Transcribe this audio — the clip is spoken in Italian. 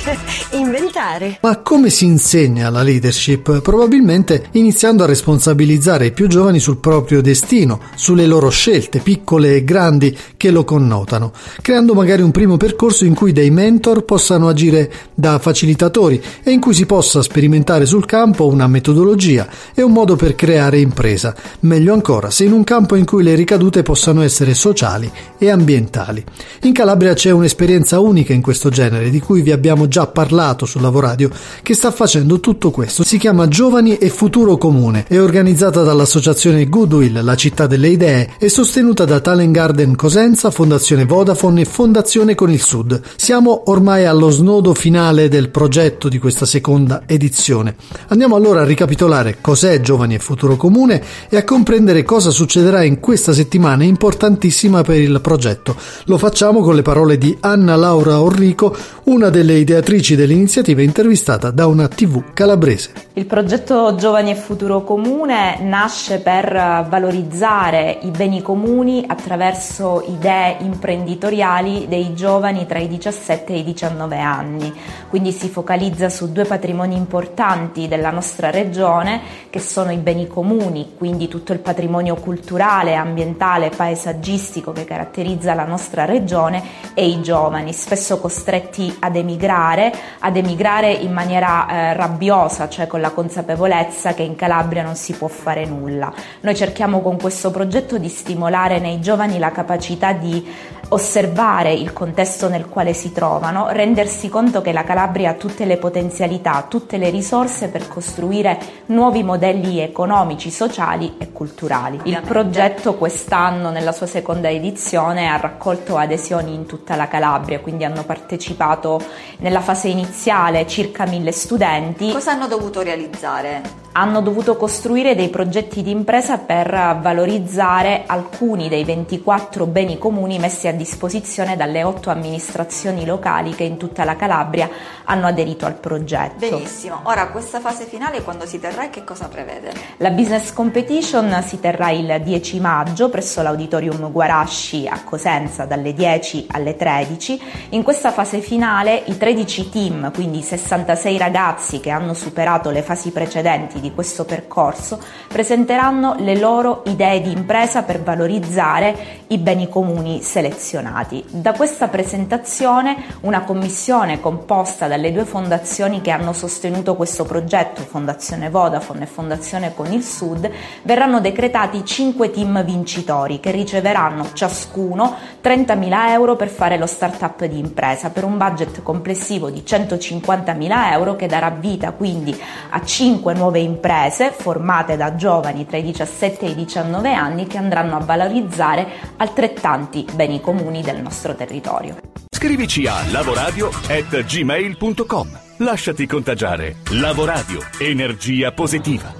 inventare. Ma come si insegna la leadership? Probabilmente iniziando a responsabilizzare i più giovani sul proprio destino, sulle loro scelte, piccole e grandi, che lo connotano, creando magari un primo percorso in cui dei mentor possano agire da facilitatori e in cui si possa sperimentare sul campo una metodologia e un modo per creare impresa, meglio ancora se in un campo in cui le ricadute possano essere sociali e ambientali. In Calabria c'è un'esperienza unica in questo genere di cui vi abbiamo già parlato su Lavoradio, che sta facendo tutto questo. Si chiama Giovani e Futuro Comune, è organizzata dall'associazione Goodwill, la città delle idee, e sostenuta da Talent Garden Cosenza, Fondazione Vodafone e Fondazione con il Sud. Siamo ormai allo snodo finale del progetto di questa seconda edizione. Andiamo allora a ricapitolare cos'è Giovani e Futuro Comune e a comprendere cosa succederà in questa settimana importantissima per il progetto. Lo facciamo con le parole di Anna Laura Orrico, una delle ideatrici dell'iniziativa intervistata da una TV calabrese. Il progetto Giovani e Futuro Comune nasce per valorizzare i beni comuni attraverso idee imprenditoriali dei giovani tra i 17 e i 19 anni. Quindi si focalizza su due patrimoni importanti della nostra regione che sono i beni comuni, quindi tutto il patrimonio culturale, ambientale, paesaggistico che caratterizza la nostra regione e i giovani, spesso costretti ad emigrare, ad emigrare in maniera eh, rabbiosa, cioè con la consapevolezza che in Calabria non si può fare nulla. Noi cerchiamo con questo progetto di stimolare nei giovani la capacità di osservare il contesto nel quale si trovano, rendersi conto che la Calabria ha tutte le potenzialità, tutte le risorse per costruire nuovi modelli economici, sociali e culturali. Il progetto quest'anno, nella sua seconda edizione, ha raccolto adesioni in tutta la Calabria, quindi hanno partecipato nella fase iniziale circa mille studenti. Cosa hanno dovuto realizzare? Hanno dovuto costruire dei progetti di impresa per valorizzare alcuni dei 24 beni comuni messi a disposizione dalle otto amministrazioni locali che in tutta la Calabria hanno aderito al progetto. Benissimo, ora questa fase finale quando si terrà e che cosa prevede? La business competition si terrà il 10 maggio presso l'auditorium Guarasci a Cosenza dalle 10 alle 13. In questa fase finale i 13 team, quindi 66 ragazzi che hanno superato le fasi precedenti di questo percorso presenteranno le loro idee di impresa per valorizzare i beni comuni selezionati. Da questa presentazione una commissione composta dalle due fondazioni che hanno sostenuto questo progetto, Fondazione Vodafone e Fondazione Con il Sud, verranno decretati 5 team vincitori che riceveranno ciascuno 30.000 euro per fare lo start-up di impresa per un budget complessivo di 150.000 euro che darà vita quindi a 5 nuove imprese imprese formate da giovani tra i 17 e i 19 anni che andranno a valorizzare altrettanti beni comuni del nostro territorio. Scrivici a lavoradio@gmail.com. Lasciati contagiare. Lavoradio, energia positiva.